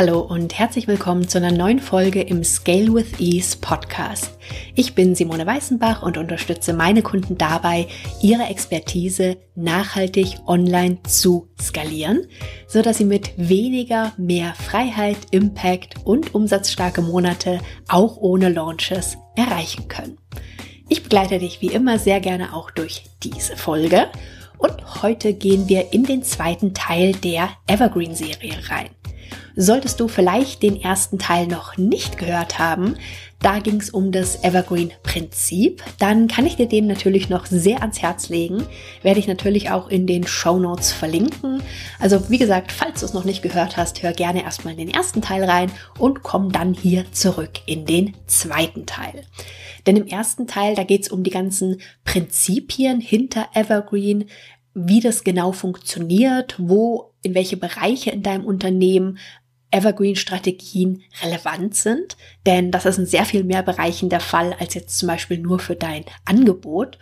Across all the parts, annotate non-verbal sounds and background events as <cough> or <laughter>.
Hallo und herzlich willkommen zu einer neuen Folge im Scale with Ease Podcast. Ich bin Simone Weißenbach und unterstütze meine Kunden dabei, ihre Expertise nachhaltig online zu skalieren, so dass sie mit weniger mehr Freiheit, Impact und umsatzstarke Monate auch ohne Launches erreichen können. Ich begleite dich wie immer sehr gerne auch durch diese Folge und heute gehen wir in den zweiten Teil der Evergreen Serie rein. Solltest du vielleicht den ersten Teil noch nicht gehört haben, da ging es um das Evergreen-Prinzip, dann kann ich dir den natürlich noch sehr ans Herz legen. Werde ich natürlich auch in den Show Notes verlinken. Also wie gesagt, falls du es noch nicht gehört hast, hör gerne erstmal in den ersten Teil rein und komm dann hier zurück in den zweiten Teil. Denn im ersten Teil, da geht es um die ganzen Prinzipien hinter Evergreen, wie das genau funktioniert, wo, in welche Bereiche in deinem Unternehmen Evergreen-Strategien relevant sind, denn das ist in sehr viel mehr Bereichen der Fall als jetzt zum Beispiel nur für dein Angebot.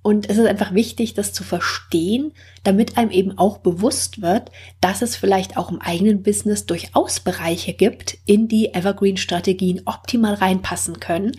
Und es ist einfach wichtig, das zu verstehen, damit einem eben auch bewusst wird, dass es vielleicht auch im eigenen Business durchaus Bereiche gibt, in die Evergreen-Strategien optimal reinpassen können.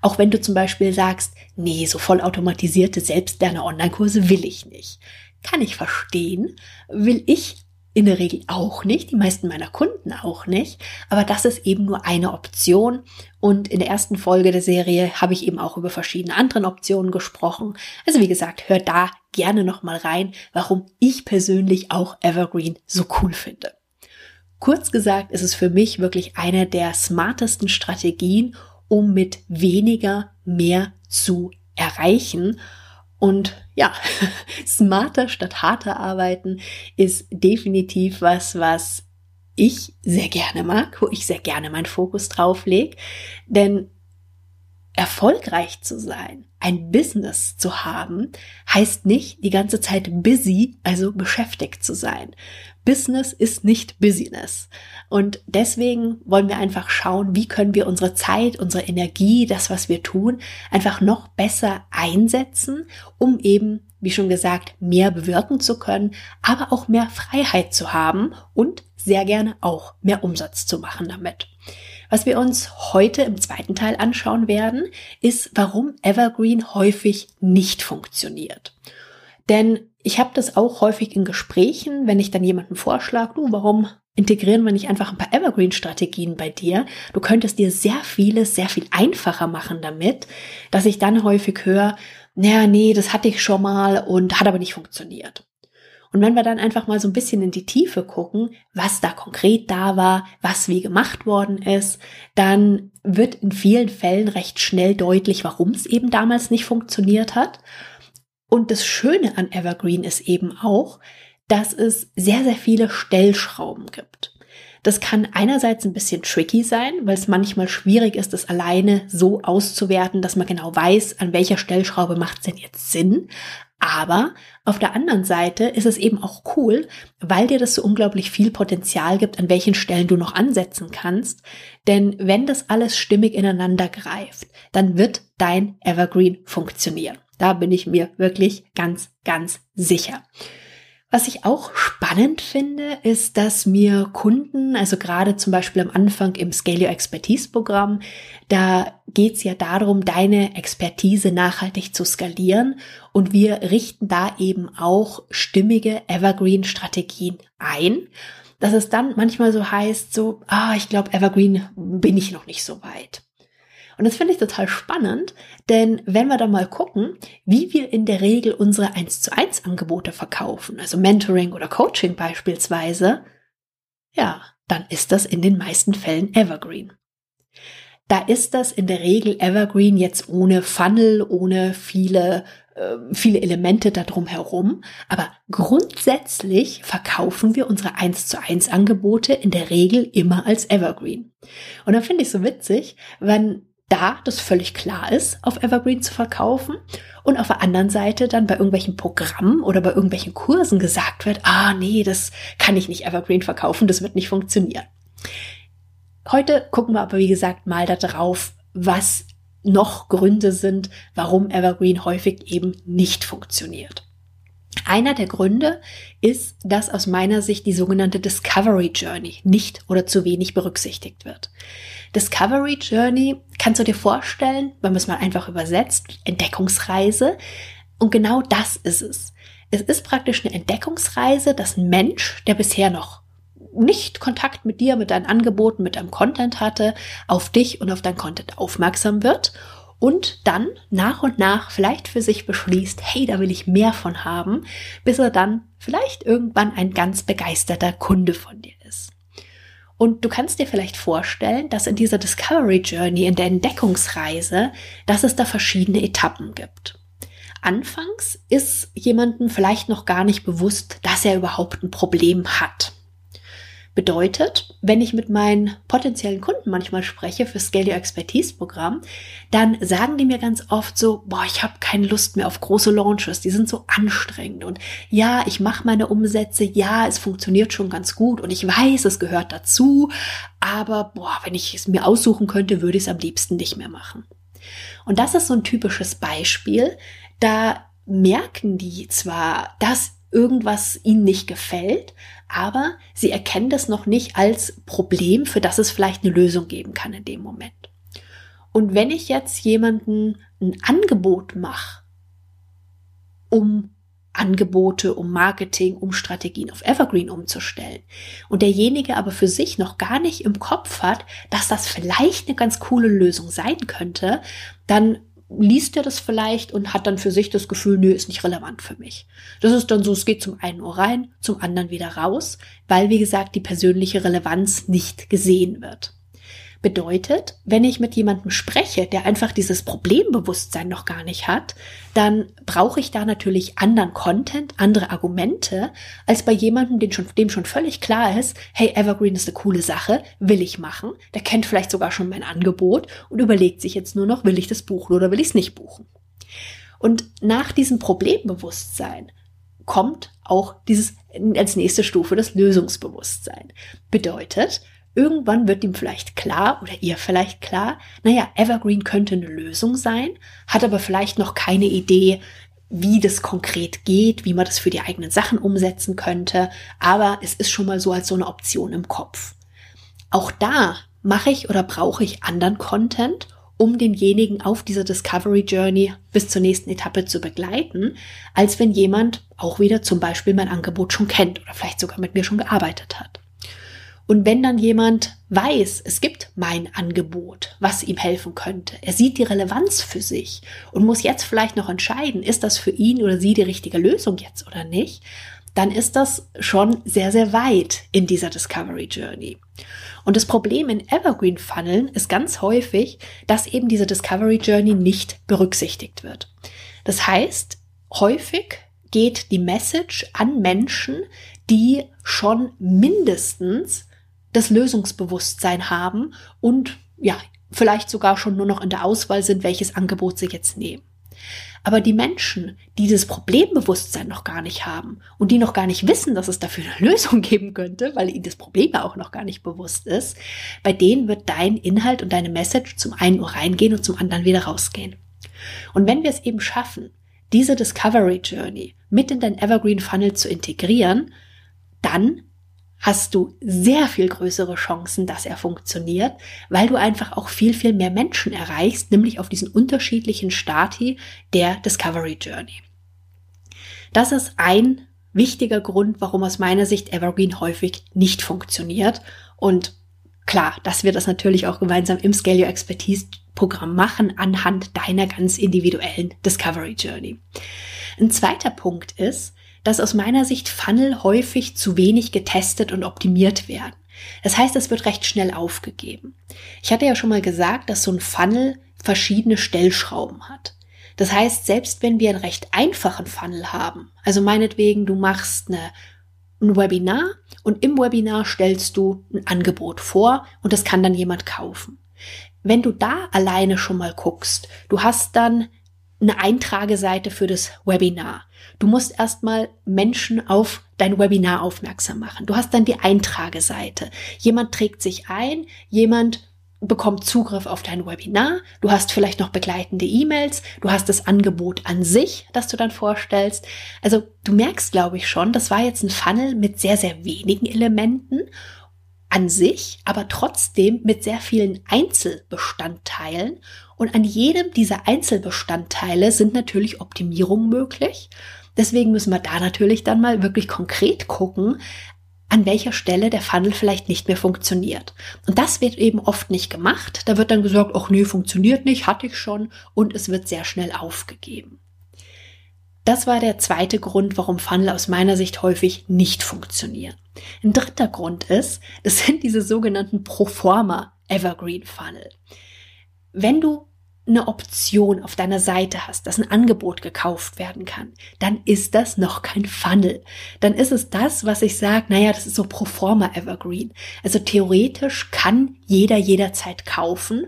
Auch wenn du zum Beispiel sagst, nee, so vollautomatisierte selbstlerne Online-Kurse will ich nicht. Kann ich verstehen, will ich in der Regel auch nicht, die meisten meiner Kunden auch nicht, aber das ist eben nur eine Option und in der ersten Folge der Serie habe ich eben auch über verschiedene andere Optionen gesprochen. Also wie gesagt, hör da gerne noch mal rein, warum ich persönlich auch Evergreen so cool finde. Kurz gesagt, ist es für mich wirklich eine der smartesten Strategien, um mit weniger mehr zu erreichen und ja, <laughs> smarter statt harter arbeiten ist definitiv was, was ich sehr gerne mag, wo ich sehr gerne meinen Fokus drauf lege. Denn erfolgreich zu sein, ein Business zu haben, heißt nicht die ganze Zeit busy, also beschäftigt zu sein. Business ist nicht Business. Und deswegen wollen wir einfach schauen, wie können wir unsere Zeit, unsere Energie, das, was wir tun, einfach noch besser einsetzen, um eben, wie schon gesagt, mehr bewirken zu können, aber auch mehr Freiheit zu haben und sehr gerne auch mehr Umsatz zu machen damit. Was wir uns heute im zweiten Teil anschauen werden, ist, warum Evergreen häufig nicht funktioniert. Denn ich habe das auch häufig in Gesprächen, wenn ich dann jemanden vorschlage, du, warum integrieren wir nicht einfach ein paar Evergreen-Strategien bei dir? Du könntest dir sehr vieles sehr viel einfacher machen damit, dass ich dann häufig höre, naja, nee, das hatte ich schon mal und hat aber nicht funktioniert. Und wenn wir dann einfach mal so ein bisschen in die Tiefe gucken, was da konkret da war, was wie gemacht worden ist, dann wird in vielen Fällen recht schnell deutlich, warum es eben damals nicht funktioniert hat. Und das Schöne an Evergreen ist eben auch, dass es sehr, sehr viele Stellschrauben gibt. Das kann einerseits ein bisschen tricky sein, weil es manchmal schwierig ist, das alleine so auszuwerten, dass man genau weiß, an welcher Stellschraube macht es denn jetzt Sinn. Aber auf der anderen Seite ist es eben auch cool, weil dir das so unglaublich viel Potenzial gibt, an welchen Stellen du noch ansetzen kannst. Denn wenn das alles stimmig ineinander greift, dann wird dein Evergreen funktionieren. Da bin ich mir wirklich ganz, ganz sicher. Was ich auch spannend finde, ist, dass mir Kunden, also gerade zum Beispiel am Anfang im Scale Your Expertise Programm, da geht's ja darum, deine Expertise nachhaltig zu skalieren und wir richten da eben auch stimmige Evergreen-Strategien ein. Dass es dann manchmal so heißt, so, ah, ich glaube, Evergreen bin ich noch nicht so weit. Und das finde ich total spannend, denn wenn wir da mal gucken, wie wir in der Regel unsere 1 zu 1 Angebote verkaufen, also Mentoring oder Coaching beispielsweise, ja, dann ist das in den meisten Fällen Evergreen. Da ist das in der Regel Evergreen jetzt ohne Funnel, ohne viele äh, viele Elemente darum herum, aber grundsätzlich verkaufen wir unsere 1 zu 1 Angebote in der Regel immer als Evergreen. Und da finde ich so witzig, wenn da das völlig klar ist, auf Evergreen zu verkaufen und auf der anderen Seite dann bei irgendwelchen Programmen oder bei irgendwelchen Kursen gesagt wird, ah nee, das kann ich nicht Evergreen verkaufen, das wird nicht funktionieren. Heute gucken wir aber, wie gesagt, mal darauf, was noch Gründe sind, warum Evergreen häufig eben nicht funktioniert. Einer der Gründe ist, dass aus meiner Sicht die sogenannte Discovery Journey nicht oder zu wenig berücksichtigt wird. Discovery Journey kannst du dir vorstellen, wenn man es mal einfach übersetzt, Entdeckungsreise. Und genau das ist es. Es ist praktisch eine Entdeckungsreise, dass ein Mensch, der bisher noch nicht Kontakt mit dir, mit deinen Angeboten, mit deinem Content hatte, auf dich und auf dein Content aufmerksam wird und dann nach und nach vielleicht für sich beschließt, hey, da will ich mehr von haben, bis er dann vielleicht irgendwann ein ganz begeisterter Kunde von dir ist. Und du kannst dir vielleicht vorstellen, dass in dieser Discovery Journey, in der Entdeckungsreise, dass es da verschiedene Etappen gibt. Anfangs ist jemandem vielleicht noch gar nicht bewusst, dass er überhaupt ein Problem hat. Bedeutet, wenn ich mit meinen potenziellen Kunden manchmal spreche für Scale Your Expertise Programm, dann sagen die mir ganz oft so, boah, ich habe keine Lust mehr auf große Launches, die sind so anstrengend und ja, ich mache meine Umsätze, ja, es funktioniert schon ganz gut und ich weiß, es gehört dazu, aber boah, wenn ich es mir aussuchen könnte, würde ich es am liebsten nicht mehr machen. Und das ist so ein typisches Beispiel, da merken die zwar, dass irgendwas ihnen nicht gefällt, aber sie erkennen das noch nicht als Problem, für das es vielleicht eine Lösung geben kann in dem Moment. Und wenn ich jetzt jemanden ein Angebot mache, um Angebote, um Marketing, um Strategien auf Evergreen umzustellen und derjenige aber für sich noch gar nicht im Kopf hat, dass das vielleicht eine ganz coole Lösung sein könnte, dann liest er das vielleicht und hat dann für sich das Gefühl, nö, ist nicht relevant für mich. Das ist dann so, es geht zum einen Ohr rein, zum anderen wieder raus, weil, wie gesagt, die persönliche Relevanz nicht gesehen wird. Bedeutet, wenn ich mit jemandem spreche, der einfach dieses Problembewusstsein noch gar nicht hat, dann brauche ich da natürlich anderen Content, andere Argumente, als bei jemandem, dem schon, dem schon völlig klar ist, hey, Evergreen ist eine coole Sache, will ich machen. Der kennt vielleicht sogar schon mein Angebot und überlegt sich jetzt nur noch, will ich das buchen oder will ich es nicht buchen. Und nach diesem Problembewusstsein kommt auch dieses als nächste Stufe das Lösungsbewusstsein. Bedeutet, Irgendwann wird ihm vielleicht klar oder ihr vielleicht klar, naja, Evergreen könnte eine Lösung sein, hat aber vielleicht noch keine Idee, wie das konkret geht, wie man das für die eigenen Sachen umsetzen könnte, aber es ist schon mal so als so eine Option im Kopf. Auch da mache ich oder brauche ich anderen Content, um denjenigen auf dieser Discovery Journey bis zur nächsten Etappe zu begleiten, als wenn jemand auch wieder zum Beispiel mein Angebot schon kennt oder vielleicht sogar mit mir schon gearbeitet hat. Und wenn dann jemand weiß, es gibt mein Angebot, was ihm helfen könnte, er sieht die Relevanz für sich und muss jetzt vielleicht noch entscheiden, ist das für ihn oder sie die richtige Lösung jetzt oder nicht, dann ist das schon sehr, sehr weit in dieser Discovery Journey. Und das Problem in Evergreen Funneln ist ganz häufig, dass eben diese Discovery Journey nicht berücksichtigt wird. Das heißt, häufig geht die Message an Menschen, die schon mindestens das Lösungsbewusstsein haben und ja, vielleicht sogar schon nur noch in der Auswahl sind, welches Angebot sie jetzt nehmen. Aber die Menschen, die dieses Problembewusstsein noch gar nicht haben und die noch gar nicht wissen, dass es dafür eine <laughs> Lösung geben könnte, weil ihnen das Problem ja auch noch gar nicht bewusst ist, bei denen wird dein Inhalt und deine Message zum einen Uhr reingehen und zum anderen wieder rausgehen. Und wenn wir es eben schaffen, diese Discovery Journey mit in dein Evergreen Funnel zu integrieren, dann hast du sehr viel größere Chancen, dass er funktioniert, weil du einfach auch viel, viel mehr Menschen erreichst, nämlich auf diesen unterschiedlichen Stati der Discovery Journey. Das ist ein wichtiger Grund, warum aus meiner Sicht Evergreen häufig nicht funktioniert. Und klar, dass wir das natürlich auch gemeinsam im Scale Your Expertise Programm machen anhand deiner ganz individuellen Discovery Journey. Ein zweiter Punkt ist, dass aus meiner Sicht Funnel häufig zu wenig getestet und optimiert werden. Das heißt, es wird recht schnell aufgegeben. Ich hatte ja schon mal gesagt, dass so ein Funnel verschiedene Stellschrauben hat. Das heißt, selbst wenn wir einen recht einfachen Funnel haben, also meinetwegen, du machst eine, ein Webinar und im Webinar stellst du ein Angebot vor und das kann dann jemand kaufen. Wenn du da alleine schon mal guckst, du hast dann eine Eintrageseite für das Webinar. Du musst erstmal Menschen auf dein Webinar aufmerksam machen. Du hast dann die Eintrageseite. Jemand trägt sich ein, jemand bekommt Zugriff auf dein Webinar, du hast vielleicht noch begleitende E-Mails, du hast das Angebot an sich, das du dann vorstellst. Also du merkst, glaube ich schon, das war jetzt ein Funnel mit sehr, sehr wenigen Elementen an sich, aber trotzdem mit sehr vielen Einzelbestandteilen. Und an jedem dieser Einzelbestandteile sind natürlich Optimierungen möglich. Deswegen müssen wir da natürlich dann mal wirklich konkret gucken, an welcher Stelle der Funnel vielleicht nicht mehr funktioniert. Und das wird eben oft nicht gemacht. Da wird dann gesagt, ach nee, funktioniert nicht, hatte ich schon und es wird sehr schnell aufgegeben. Das war der zweite Grund, warum Funnel aus meiner Sicht häufig nicht funktionieren. Ein dritter Grund ist, das sind diese sogenannten Proforma Evergreen Funnel. Wenn du eine Option auf deiner Seite hast, dass ein Angebot gekauft werden kann, dann ist das noch kein Funnel. Dann ist es das, was ich sage, naja, das ist so pro forma Evergreen. Also theoretisch kann jeder jederzeit kaufen,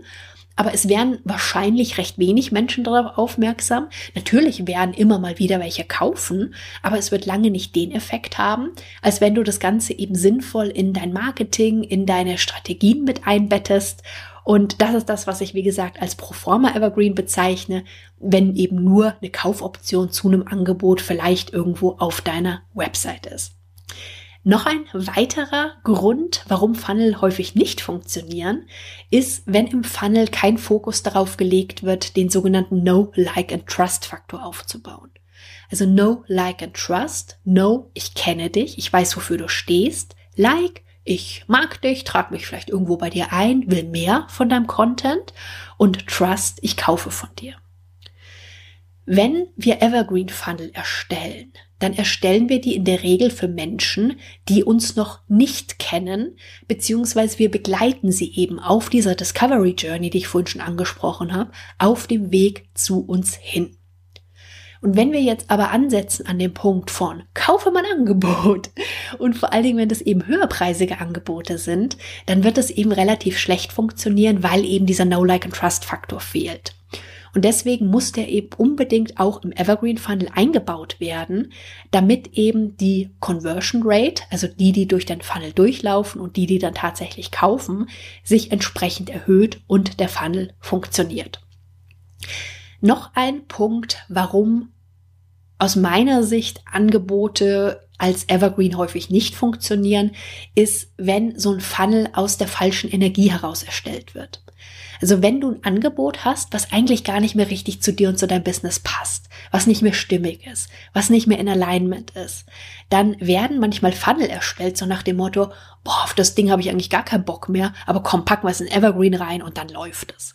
aber es werden wahrscheinlich recht wenig Menschen darauf aufmerksam. Natürlich werden immer mal wieder welche kaufen, aber es wird lange nicht den Effekt haben, als wenn du das Ganze eben sinnvoll in dein Marketing, in deine Strategien mit einbettest und das ist das, was ich, wie gesagt, als Proforma Evergreen bezeichne, wenn eben nur eine Kaufoption zu einem Angebot vielleicht irgendwo auf deiner Website ist. Noch ein weiterer Grund, warum Funnel häufig nicht funktionieren, ist, wenn im Funnel kein Fokus darauf gelegt wird, den sogenannten No, Like and Trust Faktor aufzubauen. Also No, Like and Trust. No, ich kenne dich, ich weiß, wofür du stehst. Like, ich mag dich, trag mich vielleicht irgendwo bei dir ein, will mehr von deinem Content und Trust, ich kaufe von dir. Wenn wir Evergreen Funnel erstellen, dann erstellen wir die in der Regel für Menschen, die uns noch nicht kennen, beziehungsweise wir begleiten sie eben auf dieser Discovery Journey, die ich vorhin schon angesprochen habe, auf dem Weg zu uns hin. Und wenn wir jetzt aber ansetzen an dem Punkt von kaufe mein Angebot <laughs> und vor allen Dingen, wenn das eben höherpreisige Angebote sind, dann wird es eben relativ schlecht funktionieren, weil eben dieser No-Like and Trust Faktor fehlt. Und deswegen muss der eben unbedingt auch im Evergreen Funnel eingebaut werden, damit eben die Conversion Rate, also die, die durch den Funnel durchlaufen und die, die dann tatsächlich kaufen, sich entsprechend erhöht und der Funnel funktioniert. Noch ein Punkt, warum aus meiner Sicht Angebote als Evergreen häufig nicht funktionieren, ist, wenn so ein Funnel aus der falschen Energie heraus erstellt wird. Also wenn du ein Angebot hast, was eigentlich gar nicht mehr richtig zu dir und zu deinem Business passt, was nicht mehr stimmig ist, was nicht mehr in Alignment ist, dann werden manchmal Funnel erstellt, so nach dem Motto, boah, auf das Ding habe ich eigentlich gar keinen Bock mehr, aber komm, pack mal es in Evergreen rein und dann läuft es.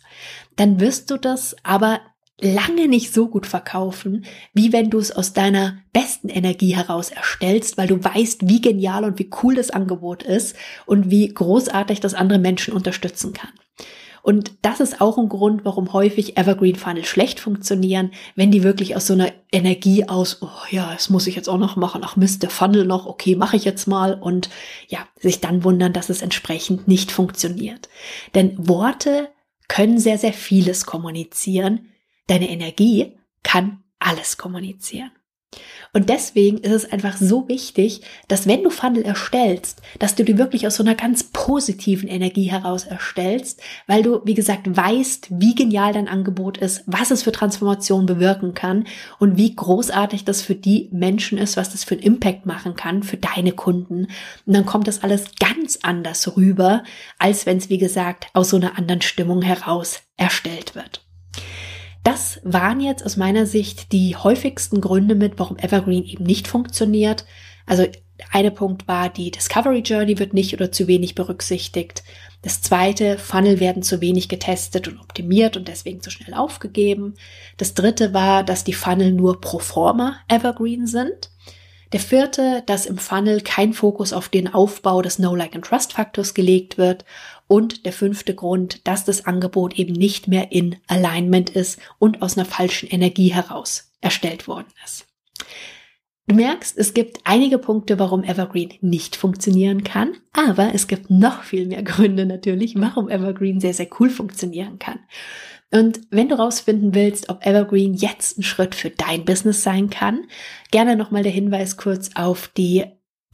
Dann wirst du das aber lange nicht so gut verkaufen, wie wenn du es aus deiner besten Energie heraus erstellst, weil du weißt, wie genial und wie cool das Angebot ist und wie großartig das andere Menschen unterstützen kann. Und das ist auch ein Grund, warum häufig Evergreen Funnel schlecht funktionieren, wenn die wirklich aus so einer Energie aus, oh ja, das muss ich jetzt auch noch machen, ach Mist, der Funnel noch, okay, mache ich jetzt mal und ja, sich dann wundern, dass es entsprechend nicht funktioniert. Denn Worte können sehr, sehr vieles kommunizieren, Deine Energie kann alles kommunizieren. Und deswegen ist es einfach so wichtig, dass wenn du Funnel erstellst, dass du die wirklich aus so einer ganz positiven Energie heraus erstellst, weil du, wie gesagt, weißt, wie genial dein Angebot ist, was es für Transformation bewirken kann und wie großartig das für die Menschen ist, was das für einen Impact machen kann für deine Kunden. Und dann kommt das alles ganz anders rüber, als wenn es, wie gesagt, aus so einer anderen Stimmung heraus erstellt wird. Das waren jetzt aus meiner Sicht die häufigsten Gründe mit, warum Evergreen eben nicht funktioniert. Also eine Punkt war, die Discovery Journey wird nicht oder zu wenig berücksichtigt. Das zweite, Funnel werden zu wenig getestet und optimiert und deswegen zu schnell aufgegeben. Das dritte war, dass die Funnel nur pro forma Evergreen sind. Der vierte, dass im Funnel kein Fokus auf den Aufbau des No-Like-and-Trust-Faktors gelegt wird. Und der fünfte Grund, dass das Angebot eben nicht mehr in Alignment ist und aus einer falschen Energie heraus erstellt worden ist. Du merkst, es gibt einige Punkte, warum Evergreen nicht funktionieren kann, aber es gibt noch viel mehr Gründe natürlich, warum Evergreen sehr, sehr cool funktionieren kann. Und wenn du rausfinden willst, ob Evergreen jetzt ein Schritt für dein Business sein kann, gerne nochmal der Hinweis kurz auf die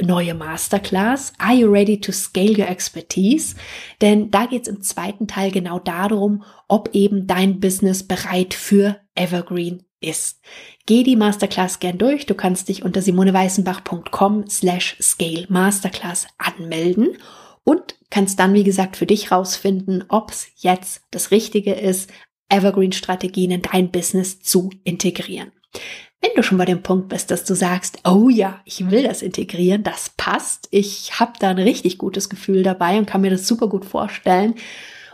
neue Masterclass. Are you ready to scale your expertise? Denn da geht es im zweiten Teil genau darum, ob eben dein Business bereit für Evergreen ist. Geh die Masterclass gern durch. Du kannst dich unter simoneweißenbach.com slash scale Masterclass anmelden und kannst dann, wie gesagt, für dich rausfinden, ob es jetzt das Richtige ist, Evergreen-Strategien in dein Business zu integrieren. Wenn du schon bei dem Punkt bist, dass du sagst, oh ja, ich will das integrieren, das passt, ich habe da ein richtig gutes Gefühl dabei und kann mir das super gut vorstellen.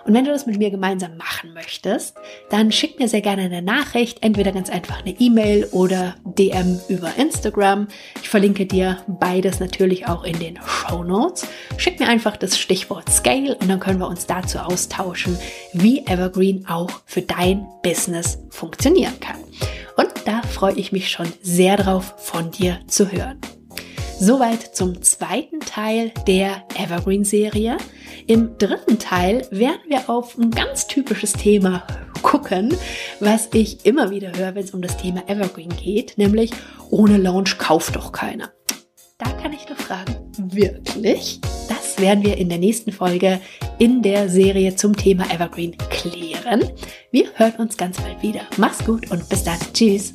Und wenn du das mit mir gemeinsam machen möchtest, dann schick mir sehr gerne eine Nachricht, entweder ganz einfach eine E-Mail oder DM über Instagram. Ich verlinke dir beides natürlich auch in den Show Notes. Schick mir einfach das Stichwort Scale und dann können wir uns dazu austauschen, wie Evergreen auch für dein Business funktionieren kann. Und da freue ich mich schon sehr drauf, von dir zu hören. Soweit zum zweiten Teil der Evergreen-Serie. Im dritten Teil werden wir auf ein ganz typisches Thema gucken, was ich immer wieder höre, wenn es um das Thema Evergreen geht, nämlich ohne Launch kauft doch keiner. Da kann ich nur fragen, wirklich? Das werden wir in der nächsten Folge in der Serie zum Thema Evergreen klären. Wir hören uns ganz bald wieder. Mach's gut und bis dann. Tschüss.